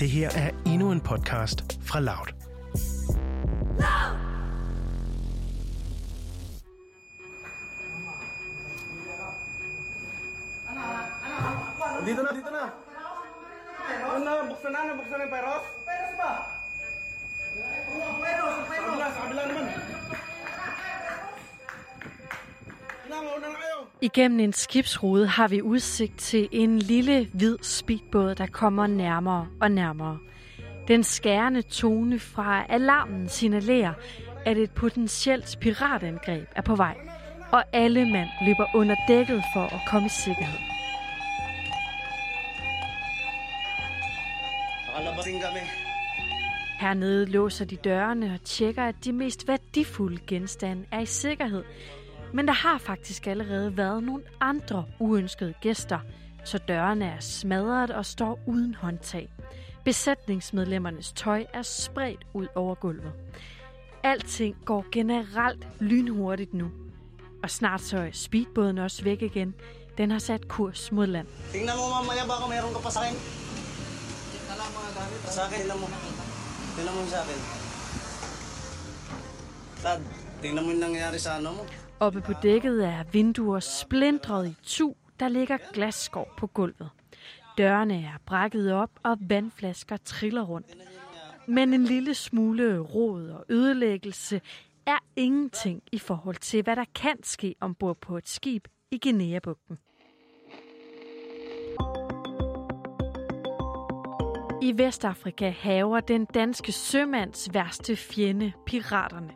Det her er endnu en podcast fra Loud. Dito na, dito na. Ano na, buksan na, buksan na yung peros. Peros ba? Peros, peros. Sa kabila, sa kabila naman. Kailangan, una na. Igennem en skibsrude har vi udsigt til en lille hvid speedbåd, der kommer nærmere og nærmere. Den skærende tone fra alarmen signalerer, at et potentielt piratangreb er på vej, og alle mand løber under dækket for at komme i sikkerhed. Hernede låser de dørene og tjekker, at de mest værdifulde genstande er i sikkerhed. Men der har faktisk allerede været nogle andre uønskede gæster, så dørene er smadret og står uden håndtag. Besætningsmedlemmernes tøj er spredt ud over gulvet. Alting går generelt lynhurtigt nu. Og snart så er speedbåden også væk igen. Den har sat kurs mod land. Tingnan mo mamaya baka meron ka pa sa akin. Sa akin, tingnan mo. Tingnan mo sa akin. Tad, tingnan mo yung nangyayari sa ano mo. Oppe på dækket er vinduer splindret i tu, der ligger glasskår på gulvet. Dørene er brækket op, og vandflasker triller rundt. Men en lille smule rod og ødelæggelse er ingenting i forhold til, hvad der kan ske ombord på et skib i Guinea-bugten. I Vestafrika haver den danske sømands værste fjende piraterne.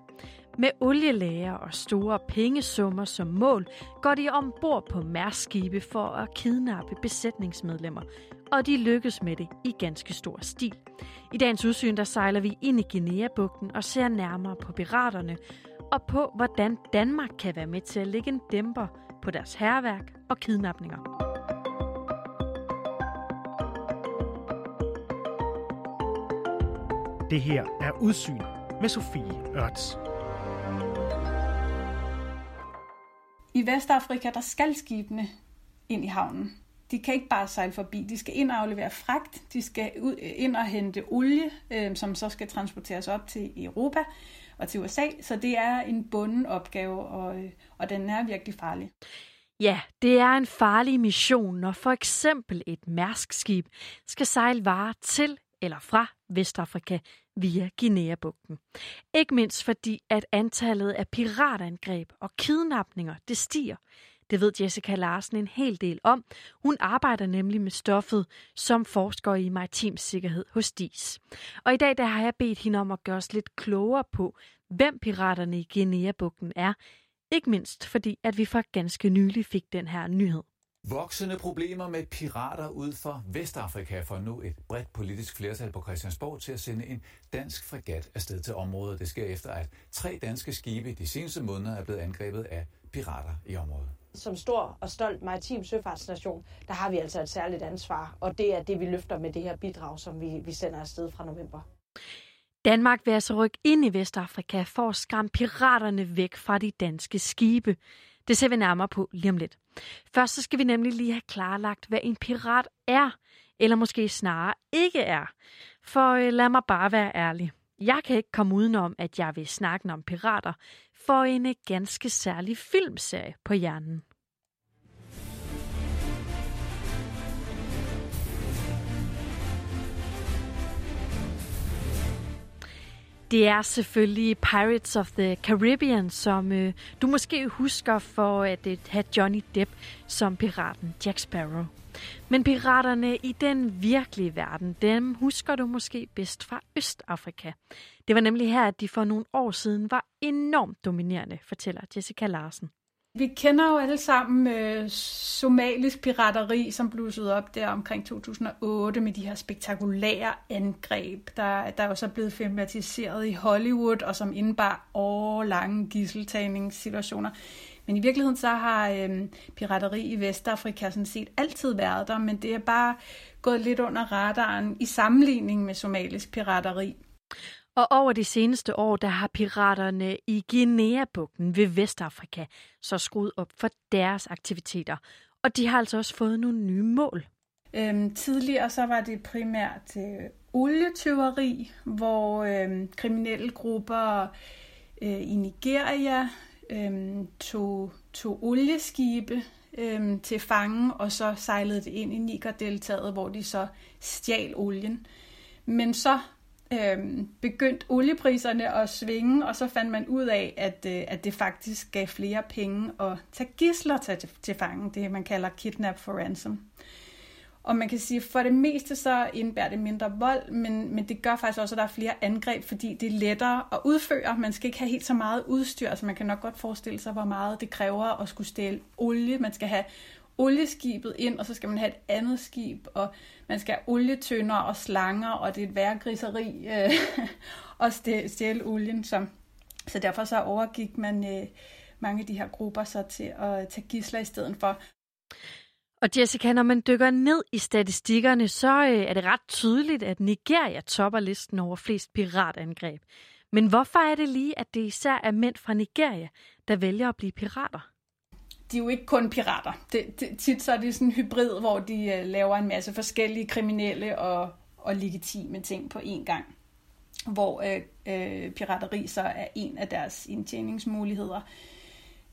Med olielager og store pengesummer som mål, går de ombord på mærskibe for at kidnappe besætningsmedlemmer, og de lykkes med det i ganske stor stil. I dagens udsyn der sejler vi ind i Guinea-bugten og ser nærmere på piraterne, og på hvordan Danmark kan være med til at lægge en dæmper på deres herværk og kidnapninger. Det her er Udsyn med Sofie Ørts. I Vestafrika, der skal skibene ind i havnen. De kan ikke bare sejle forbi. De skal ind og aflevere fragt. De skal ud, ind og hente olie, øh, som så skal transporteres op til Europa og til USA. Så det er en bunden opgave, og, øh, og den er virkelig farlig. Ja, det er en farlig mission, når for eksempel et mærskskib skal sejle varer til eller fra Vestafrika via Guinea-bugten. Ikke mindst fordi, at antallet af piratangreb og kidnapninger det stiger. Det ved Jessica Larsen en hel del om. Hun arbejder nemlig med stoffet som forsker i maritim sikkerhed hos DIS. Og i dag der har jeg bedt hende om at gøre os lidt klogere på, hvem piraterne i Guinea-bugten er. Ikke mindst fordi, at vi for ganske nylig fik den her nyhed. Voksende problemer med pirater ud for Vestafrika får nu et bredt politisk flertal på Christiansborg til at sende en dansk fregat afsted til området. Det sker efter, at tre danske skibe de seneste måneder er blevet angrebet af pirater i området. Som stor og stolt maritim søfartsnation, der har vi altså et særligt ansvar, og det er det, vi løfter med det her bidrag, som vi, vi sender afsted fra november. Danmark vil altså rykke ind i Vestafrika for at skræmme piraterne væk fra de danske skibe. Det ser vi nærmere på lige om lidt. Først så skal vi nemlig lige have klarlagt, hvad en pirat er, eller måske snarere ikke er. For øh, lad mig bare være ærlig. Jeg kan ikke komme udenom, at jeg vil snakke om pirater for en øh, ganske særlig filmserie på hjernen. Det er selvfølgelig Pirates of the Caribbean, som øh, du måske husker for at øh, have Johnny Depp som piraten Jack Sparrow. Men piraterne i den virkelige verden, dem husker du måske bedst fra Østafrika. Det var nemlig her, at de for nogle år siden var enormt dominerende, fortæller Jessica Larsen. Vi kender jo alle sammen øh, somalisk pirateri, som blussede op der omkring 2008 med de her spektakulære angreb, der, der er jo så blevet filmatiseret i Hollywood, og som indebar årlange gisseltagningssituationer. Men i virkeligheden så har øh, pirateri i Vestafrika sådan set altid været der, men det er bare gået lidt under radaren i sammenligning med somalisk pirateri. Og over de seneste år, der har piraterne i Guinea-bugten ved Vestafrika så skruet op for deres aktiviteter. Og de har altså også fået nogle nye mål. Øhm, tidligere så var det primært øh, olietyveri, hvor øh, kriminelle grupper øh, i Nigeria øh, tog, tog olieskibe øh, til fange, og så sejlede det ind i Niger-deltaget, hvor de så stjal olien. Men så øh, begyndte oliepriserne at svinge, og så fandt man ud af, at, øh, at det faktisk gav flere penge at tage gisler til, til fange, det man kalder kidnap for ransom. Og man kan sige, for det meste så indebærer det mindre vold, men, men det gør faktisk også, at der er flere angreb, fordi det er lettere at udføre. Man skal ikke have helt så meget udstyr, altså man kan nok godt forestille sig, hvor meget det kræver at skulle stjæle olie. Man skal have olieskibet ind, og så skal man have et andet skib, og man skal have olietønder og slanger, og det er et værre griseri øh, at stjæle olien. Så, så derfor så overgik man øh, mange af de her grupper så til at tage gisler i stedet for. Og Jessica, når man dykker ned i statistikkerne, så øh, er det ret tydeligt, at Nigeria topper listen over flest piratangreb. Men hvorfor er det lige, at det især er mænd fra Nigeria, der vælger at blive pirater? De er jo ikke kun pirater. Det, det, tit så er det sådan en hybrid, hvor de øh, laver en masse forskellige kriminelle og, og legitime ting på én gang. Hvor øh, øh, pirateri så er en af deres indtjeningsmuligheder.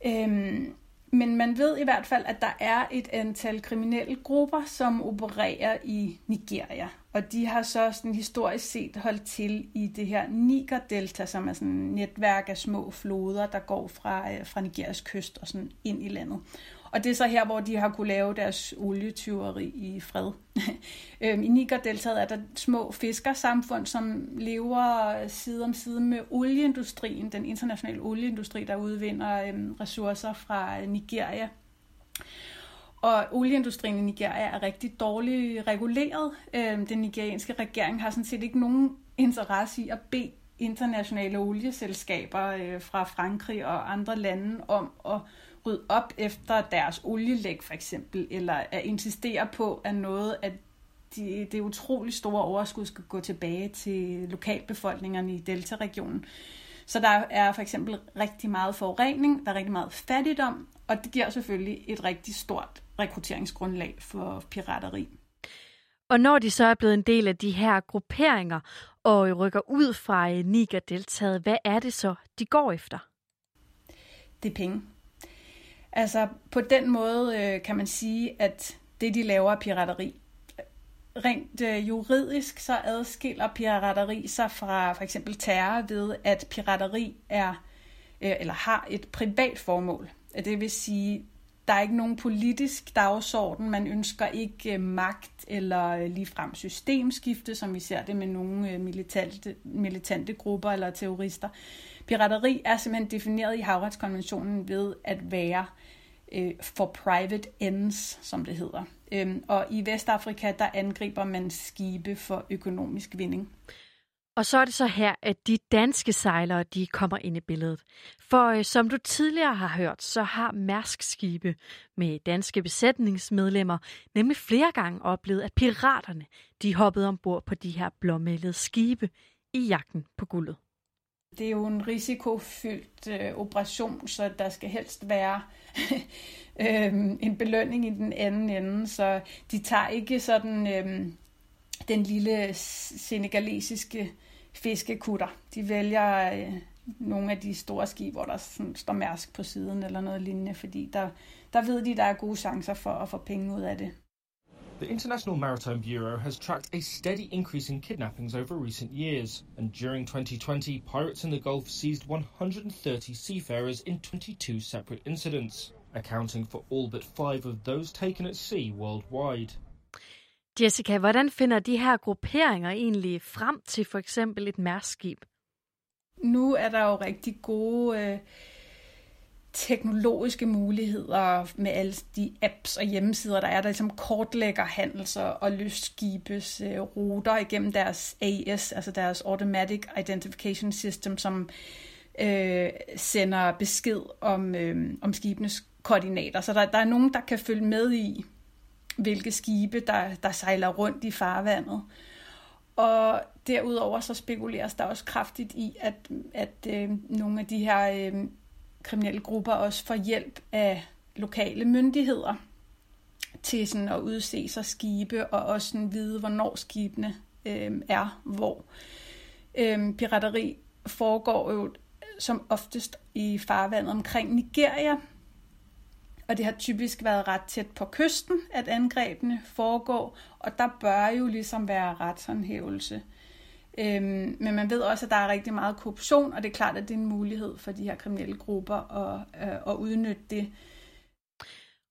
Um, men man ved i hvert fald, at der er et antal kriminelle grupper, som opererer i Nigeria. Og de har så sådan historisk set holdt til i det her Niger-delta, som er sådan et netværk af små floder, der går fra, øh, fra Nigerias kyst og sådan ind i landet. Og det er så her, hvor de har kunne lave deres olietyveri i fred. Øhm, I Niger-deltaet er der små fiskersamfund, som lever side om side med olieindustrien, den internationale olieindustri, der udvinder øhm, ressourcer fra øh, Nigeria. Og olieindustrien i Nigeria er rigtig dårligt reguleret. Øhm, den nigerianske regering har sådan set ikke nogen interesse i at bede internationale olieselskaber øh, fra Frankrig og andre lande om at rydde op efter deres olielæg for eksempel, eller at insistere på, at noget af de, det utrolig store overskud skal gå tilbage til lokalbefolkningerne i Delta-regionen. Så der er for eksempel rigtig meget forurening, der er rigtig meget fattigdom, og det giver selvfølgelig et rigtig stort rekrutteringsgrundlag for pirateri. Og når de så er blevet en del af de her grupperinger og rykker ud fra Niger-deltaget, hvad er det så, de går efter? Det er penge. Altså på den måde øh, kan man sige, at det de laver er pirateri. Rent øh, juridisk så adskiller pirateri sig fra for eksempel terror ved, at pirateri er øh, eller har et privat formål. Det vil sige, der er ikke nogen politisk dagsorden. Man ønsker ikke øh, magt eller øh, ligefrem systemskifte, som vi ser det med nogle øh, militante, militante grupper eller terrorister. Pirateri er simpelthen defineret i Havretskonventionen ved at være øh, for private ends, som det hedder. Øhm, og i Vestafrika, der angriber man skibe for økonomisk vinding. Og så er det så her, at de danske sejlere de kommer ind i billedet. For øh, som du tidligere har hørt, så har Mærsk skibe med danske besætningsmedlemmer nemlig flere gange oplevet, at piraterne de hoppede ombord på de her blåmalede skibe i jagten på guldet. Det er jo en risikofyldt øh, operation, så der skal helst være øh, en belønning i den anden ende, så de tager ikke sådan øh, den lille senegalesiske fiskekutter. De vælger øh, nogle af de store skibe, hvor der sådan, står mærsk på siden eller noget lignende, fordi der, der ved de, der er gode chancer for at få penge ud af det. The International Maritime Bureau has tracked a steady increase in kidnappings over recent years, and during 2020, pirates in the Gulf seized 130 seafarers in 22 separate incidents, accounting for all but five of those taken at sea worldwide. Jessica, hvordan finder de her grupperinger egentlig frem til for eksempel et mærskib? Nu er der jo rigtig gode øh, teknologiske muligheder med alle de apps og hjemmesider, der er, der ligesom kortlægger handelser og lystskibes øh, ruter igennem deres AIS, altså deres Automatic Identification System, som øh, sender besked om, øh, om skibenes koordinater. Så der, der er nogen, der kan følge med i, hvilke skibe, der, der sejler rundt i farvandet. Og derudover så spekuleres der også kraftigt i, at, at øh, nogle af de her øh, kriminelle grupper også får hjælp af lokale myndigheder til sådan at udse sig skibe og også sådan vide, hvornår skibene øh, er hvor. Øh, pirateri foregår jo som oftest i farvandet omkring Nigeria, og det har typisk været ret tæt på kysten, at angrebene foregår, og der bør jo ligesom være retshåndhævelse. Øhm, men man ved også, at der er rigtig meget korruption, og det er klart, at det er en mulighed for de her kriminelle grupper at, øh, at udnytte det.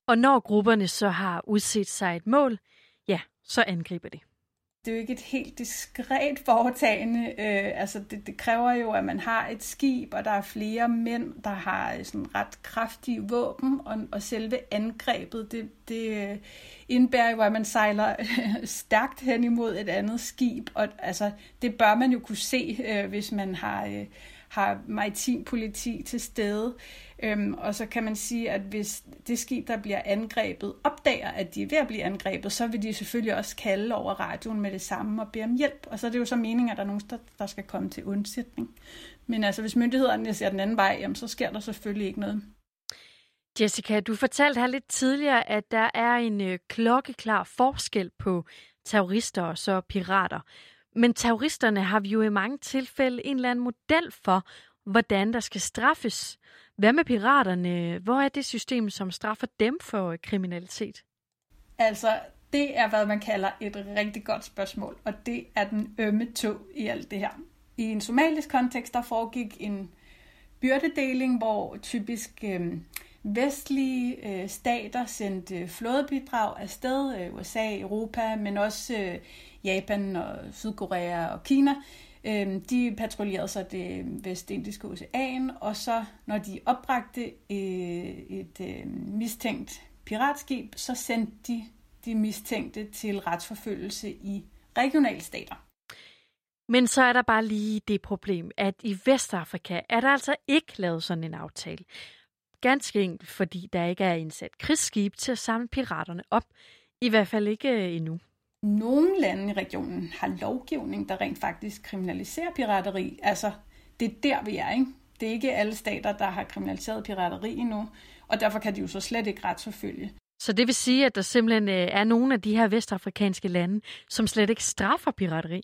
Og når grupperne så har udset sig et mål, ja, så angriber de det er jo ikke et helt diskret foretagende. Øh, altså det, det kræver jo, at man har et skib, og der er flere mænd, der har øh, sådan ret kraftige våben, og, og selve angrebet, det, det øh, indebærer jo, at man sejler øh, stærkt hen imod et andet skib, og altså det bør man jo kunne se, øh, hvis man har... Øh, har maritim politi til stede. Øhm, og så kan man sige, at hvis det skib, der bliver angrebet, opdager, at de er ved at blive angrebet, så vil de selvfølgelig også kalde over radioen med det samme og bede om hjælp. Og så er det jo så meningen, at der er nogen, der, der skal komme til undsætning. Men altså, hvis myndighederne ser den anden vej, jamen, så sker der selvfølgelig ikke noget. Jessica, du fortalte her lidt tidligere, at der er en øh, klokkeklar forskel på terrorister og så pirater. Men terroristerne har vi jo i mange tilfælde en eller anden model for, hvordan der skal straffes. Hvad med piraterne? Hvor er det system, som straffer dem for kriminalitet? Altså, det er, hvad man kalder et rigtig godt spørgsmål, og det er den ømme tog i alt det her. I en somalisk kontekst, der foregik en byrdedeling, hvor typisk øh, vestlige øh, stater sendte flådebidrag afsted, øh, USA, Europa, men også øh, Japan og Sydkorea og Kina. Øh, de patruljerede så det vestindiske ocean, og så når de opbragte øh, et øh, mistænkt piratskib, så sendte de de mistænkte til retsforfølgelse i regionalstater. Men så er der bare lige det problem, at i Vestafrika er der altså ikke lavet sådan en aftale. Ganske enkelt, fordi der ikke er indsat krigsskib til at samle piraterne op. I hvert fald ikke øh, endnu. Nogle lande i regionen har lovgivning, der rent faktisk kriminaliserer pirateri. Altså, det er der, vi er, ikke? Det er ikke alle stater, der har kriminaliseret pirateri endnu, og derfor kan de jo så slet ikke retsforfølge. Så det vil sige, at der simpelthen øh, er nogle af de her vestafrikanske lande, som slet ikke straffer pirateri?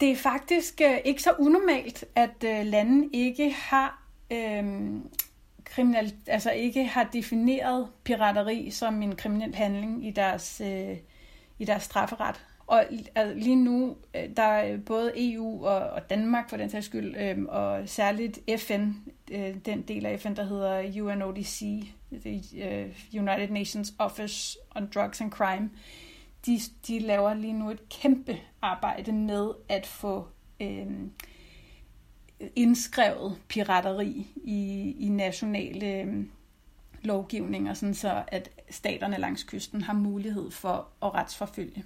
Det er faktisk øh, ikke så unormalt, at lande ikke har øhm, kriminal, altså ikke har defineret pirateri som en kriminel handling i deres, øh, i deres strafferet. Og altså, lige nu, øh, der er både EU og, og Danmark for den sags skyld, øh, og særligt FN, øh, den del af FN, der hedder UNODC, the uh, øh, United Nations Office on Drugs and Crime, de, de laver lige nu et kæmpe arbejde med at få øh, indskrevet pirateri i, i nationale øh, lovgivninger, sådan så at staterne langs kysten har mulighed for at retsforfølge.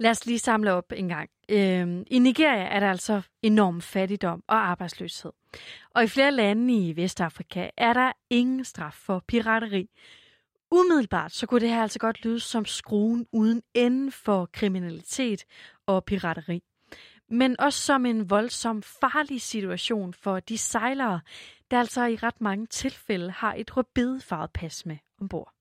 Lad os lige samle op en gang. Øhm, I Nigeria er der altså enorm fattigdom og arbejdsløshed. Og i flere lande i Vestafrika er der ingen straf for pirateri. Umiddelbart så kunne det her altså godt lyde som skruen uden ende for kriminalitet og pirateri men også som en voldsom farlig situation for de sejlere, der altså i ret mange tilfælde har et rødbedefarvet pas med ombord.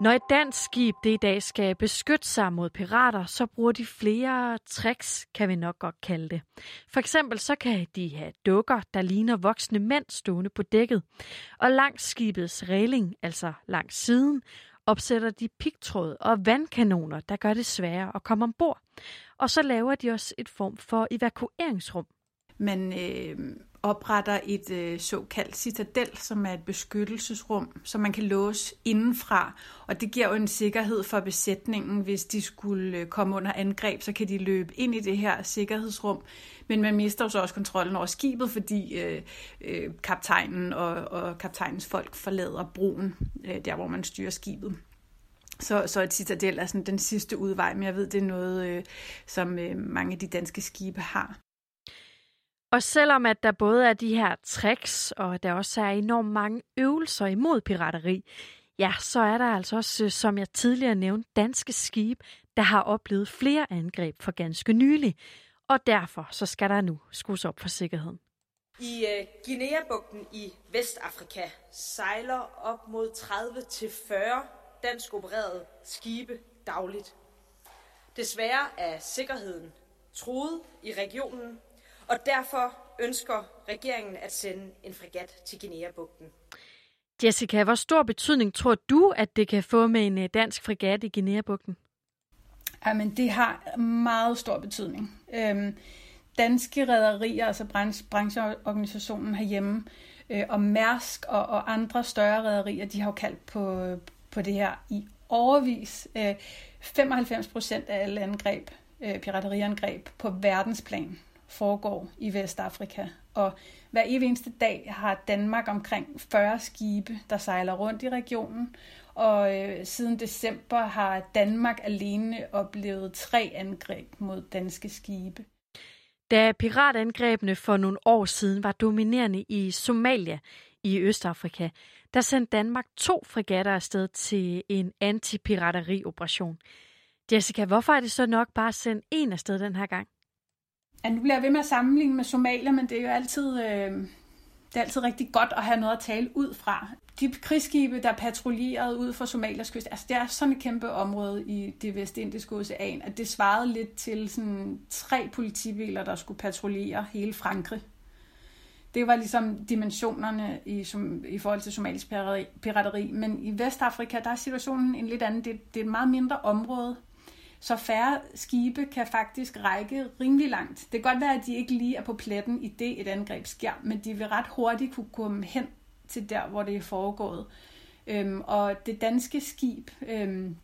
Når et dansk skib det i dag skal beskytte sig mod pirater, så bruger de flere tricks, kan vi nok godt kalde det. For eksempel så kan de have dukker, der ligner voksne mænd stående på dækket. Og langs skibets regling, altså langs siden, opsætter de pigtråd og vandkanoner, der gør det sværere at komme ombord. Og så laver de også et form for evakueringsrum. Man øh, opretter et øh, såkaldt citadel, som er et beskyttelsesrum, som man kan låse indenfra. Og det giver jo en sikkerhed for besætningen, hvis de skulle øh, komme under angreb, så kan de løbe ind i det her sikkerhedsrum. Men man mister jo så også kontrollen over skibet, fordi øh, øh, kaptajnen og, og kaptajnens folk forlader broen, øh, der hvor man styrer skibet. Så, så et citadel er sådan den sidste udvej, men jeg ved, det er noget, øh, som øh, mange af de danske skibe har. Og selvom at der både er de her tricks, og der også er enormt mange øvelser imod pirateri, ja, så er der altså også, øh, som jeg tidligere nævnte, danske skib, der har oplevet flere angreb for ganske nylig. Og derfor så skal der nu skrues op for sikkerheden. I uh, Guinea-bugten i Vestafrika sejler op mod 30-40 dansk opererede skibe dagligt. Desværre er sikkerheden truet i regionen, og derfor ønsker regeringen at sende en fregat til Guinea-bugten. Jessica, hvor stor betydning tror du, at det kan få med en øh, dansk fregat i Guinea-bugten? Jamen, det har meget stor betydning. Øhm, danske rædderier, altså branche, brancheorganisationen herhjemme, øh, og Mærsk og, og andre større rædderier, de har jo kaldt på, på det her i overvis. Øh, 95 procent af alle angreb, øh, pirateriangreb på verdensplan foregår i Vestafrika. Og hver eneste dag har Danmark omkring 40 skibe, der sejler rundt i regionen. Og øh, siden december har Danmark alene oplevet tre angreb mod danske skibe. Da piratangrebene for nogle år siden var dominerende i Somalia i Østafrika, der sendte Danmark to fregatter afsted til en antipiraterioperation. Jessica, hvorfor er det så nok bare sendt sende en afsted den her gang? Ja, nu bliver jeg ved med at sammenligne med Somalia, men det er jo altid, øh, det er altid rigtig godt at have noget at tale ud fra. De krigsskibe, der patruljerede ud for Somalias kyst, altså det er sådan et kæmpe område i det vestindiske ocean, at det svarede lidt til sådan tre politibiler, der skulle patruljere hele Frankrig. Det var ligesom dimensionerne i, som, i forhold til somalisk pirateri. Men i Vestafrika, der er situationen en lidt anden. Det, det er et meget mindre område. Så færre skibe kan faktisk række rimelig langt. Det kan godt være, at de ikke lige er på pletten i det, et angreb sker, men de vil ret hurtigt kunne komme hen til der, hvor det er foregået. Øhm, og det danske skib øhm,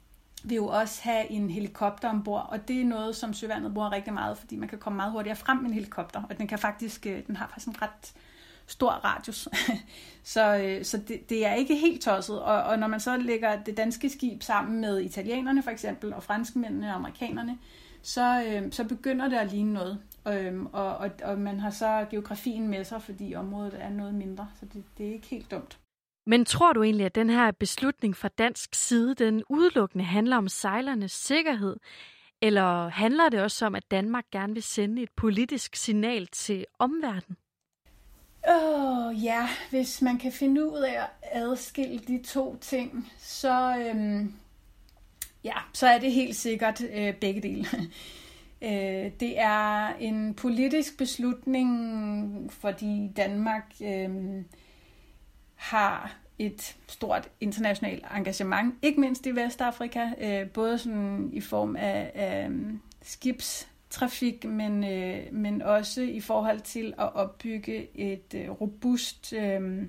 vil jo også have en helikopter ombord, og det er noget, som Søværnet bruger rigtig meget, fordi man kan komme meget hurtigere frem med en helikopter, og den kan faktisk, øh, den har faktisk en ret stor radius. så øh, så det, det er ikke helt tosset. Og, og når man så lægger det danske skib sammen med italienerne for eksempel, og franskmændene og amerikanerne, så, øh, så begynder det at ligne noget. Øhm, og, og, og man har så geografien med sig, fordi området er noget mindre, så det, det er ikke helt dumt. Men tror du egentlig, at den her beslutning fra dansk side, den udelukkende handler om sejlernes sikkerhed? Eller handler det også om, at Danmark gerne vil sende et politisk signal til omverdenen? Åh, oh, ja, hvis man kan finde ud af at adskille de to ting, så, øhm, ja, så er det helt sikkert øh, begge dele. øh, det er en politisk beslutning, fordi Danmark øh, har et stort internationalt engagement, ikke mindst i Vestafrika, øh, både sådan i form af, af øhm, skibs trafik, men, øh, men også i forhold til at opbygge et øh, robust øh,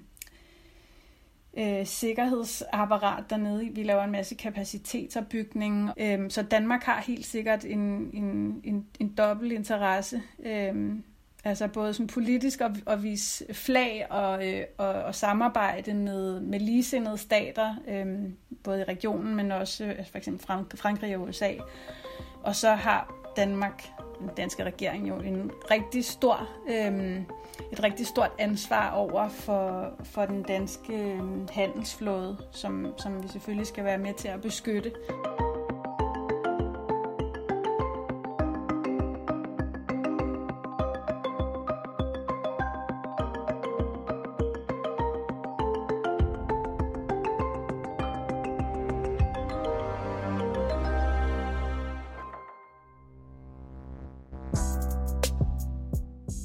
øh, sikkerhedsapparat dernede. Vi laver en masse kapacitetsopbygning, øh, så Danmark har helt sikkert en, en, en, en dobbelt interesse. Øh, altså både som politisk at, at vise flag og, øh, og, og samarbejde med, med ligesindede stater, øh, både i regionen, men også øh, for eksempel Frankrig og USA. Og så har Danmark, den danske regering, jo en rigtig stor, øh, et rigtig stort ansvar over for, for den danske øhm, handelsflåde, som, som vi selvfølgelig skal være med til at beskytte.